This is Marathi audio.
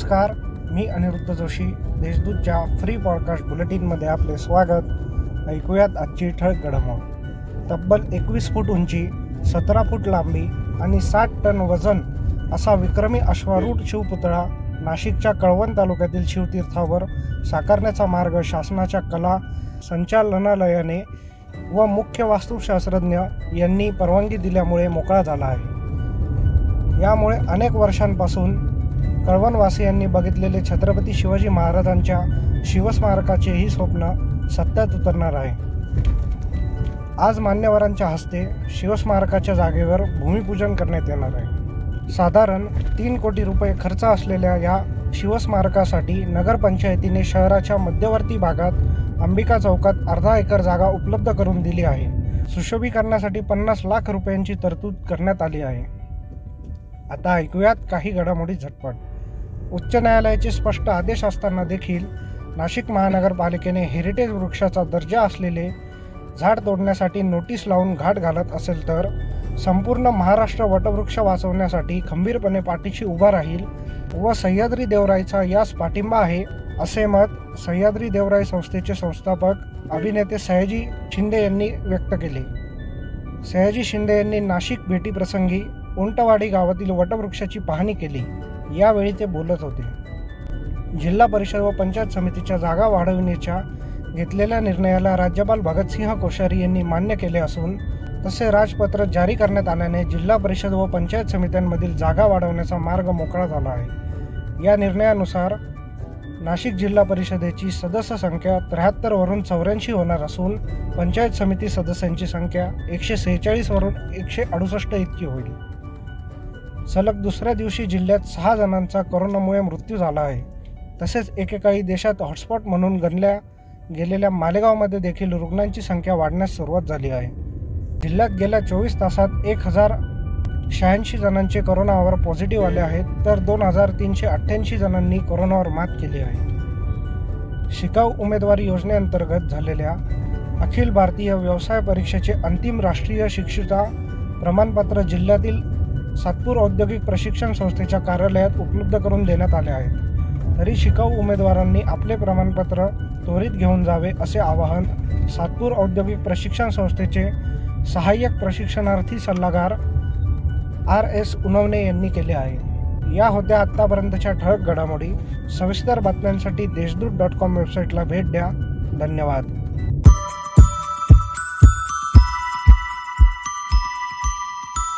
नमस्कार मी अनिरुद्ध जोशी. देशदूतच्या फ्री पॉडकास्ट बुलेटिनमध्ये आपले स्वागत. ऐकूयात आजची ठळक घडामोड. तब्बल एकवीस फूट उंची सतरा फूट लांबी आणि साठ टन वजन असा विक्रमी अश्वारूढ शिवपुतळा नाशिकच्या कळवण तालुक्यातील शिवतीर्थावर साकारण्याचा मार्ग शासनाच्या कला संचालनालयाने व मुख्य वास्तुशास्त्रज्ञ यांनी परवानगी दिल्यामुळे मोकळा झाला आहे. यामुळे अनेक वर्षांपासून कळवणवासियांनी बघितलेले छत्रपती शिवाजी महाराजांच्या शिवस्मारकाचेही स्वप्न सत्यात उतरणार आहे. आज मान्यवरांच्या हस्ते शिवस्मारकाच्या जागेवर भूमिपूजन करण्यात येणार आहे. साधारण तीन कोटी रुपये खर्च असलेल्या या शिवस्मारकासाठी नगरपंचायतीने शहराच्या मध्यवर्ती भागात अंबिका चौकात अर्धा एकर जागा उपलब्ध करून दिली आहे. सुशोभीकरणासाठी पन्नास लाख रुपयांची तरतूद करण्यात आली आहे. आता ऐकूयात काही घडामोडी झटपट. उच्च न्यायालयाचे स्पष्ट आदेश असताना देखील नाशिक महानगरपालिकेने हेरिटेज वृक्षाचा दर्जा असलेले झाड तोडण्यासाठी नोटीस लावून घाट घालत असेल तर संपूर्ण महाराष्ट्र वटवृक्ष वाचवण्यासाठी खंबीरपणे पाठीशी उभा राहील व सह्याद्री देवरायचा यास पाठिंबा आहे असे मत सह्याद्री देवराय संस्थेचे संस्थापक अभिनेते सयाजी शिंदे यांनी व्यक्त केले. सयाजी शिंदे यांनी नाशिक भेटीप्रसंगी उंटवाडी गावातील वटवृक्षाची पाहणी केली. यावेळी ते बोलत होते. जिल्हा परिषद व पंचायत समितीच्या जागा वाढविण्याच्या घेतलेल्या निर्णयाला राज्यपाल भगतसिंह कोश्यारी यांनी मान्य केले असून तसे राजपत्र जारी करण्यात आल्याने जिल्हा परिषद व पंचायत समित्यांमधील जागा वाढवण्याचा मार्ग मोकळा झाला आहे. या निर्णयानुसार नाशिक जिल्हा परिषदेची सदस्य संख्या त्र्याहत्तरवरून चौऱ्याऐंशी होणार असून पंचायत समिती सदस्यांची संख्या एकशे सेहेचाळीसवरून एकशे अडुसष्ट इतकी होईल. सलग दुसऱ्या दिवशी जिल्ह्यात सहा जणांचा कोरोनामुळे मृत्यू झाला आहे. तसेच एकेकाळी देशात हॉटस्पॉट म्हणून गणल्या गेलेल्या मालेगावमध्ये देखील रुग्णांची संख्या वाढण्यास सुरुवात झाली आहे. जिल्ह्यात गेल्या चोवीस तासात एक हजार शहाऐंशी जणांचे कोरोनावर पॉझिटिव्ह आले आहेत तर दोन हजार तीनशे अठ्ठ्याऐंशी जणांनी कोरोनावर मात केली आहे. शिकाऊ उमेदवारी योजनेअंतर्गत झालेल्या अखिल भारतीय व्यवसाय परीक्षेचे अंतिम राष्ट्रीय शिक्षिता प्रमाणपत्र जिल्ह्यातील सातपूर औद्योगिक प्रशिक्षण संस्थेच्या कार्यालयात उपलब्ध करून देण्यात आले आहेत. तरी शिकाऊ उमेदवारांनी आपले प्रमाणपत्र त्वरित घेऊन जावे असे आवाहन सातपूर औद्योगिक प्रशिक्षण संस्थेचे सहाय्यक प्रशिक्षणार्थी सल्लागार आर एस उनवणे यांनी केले आहे. या होत्या आत्तापर्यंतच्या ठळक घडामोडी. सविस्तर बातम्यांसाठी देशदूत डॉट कॉम वेबसाईटला भेट द्या. धन्यवाद.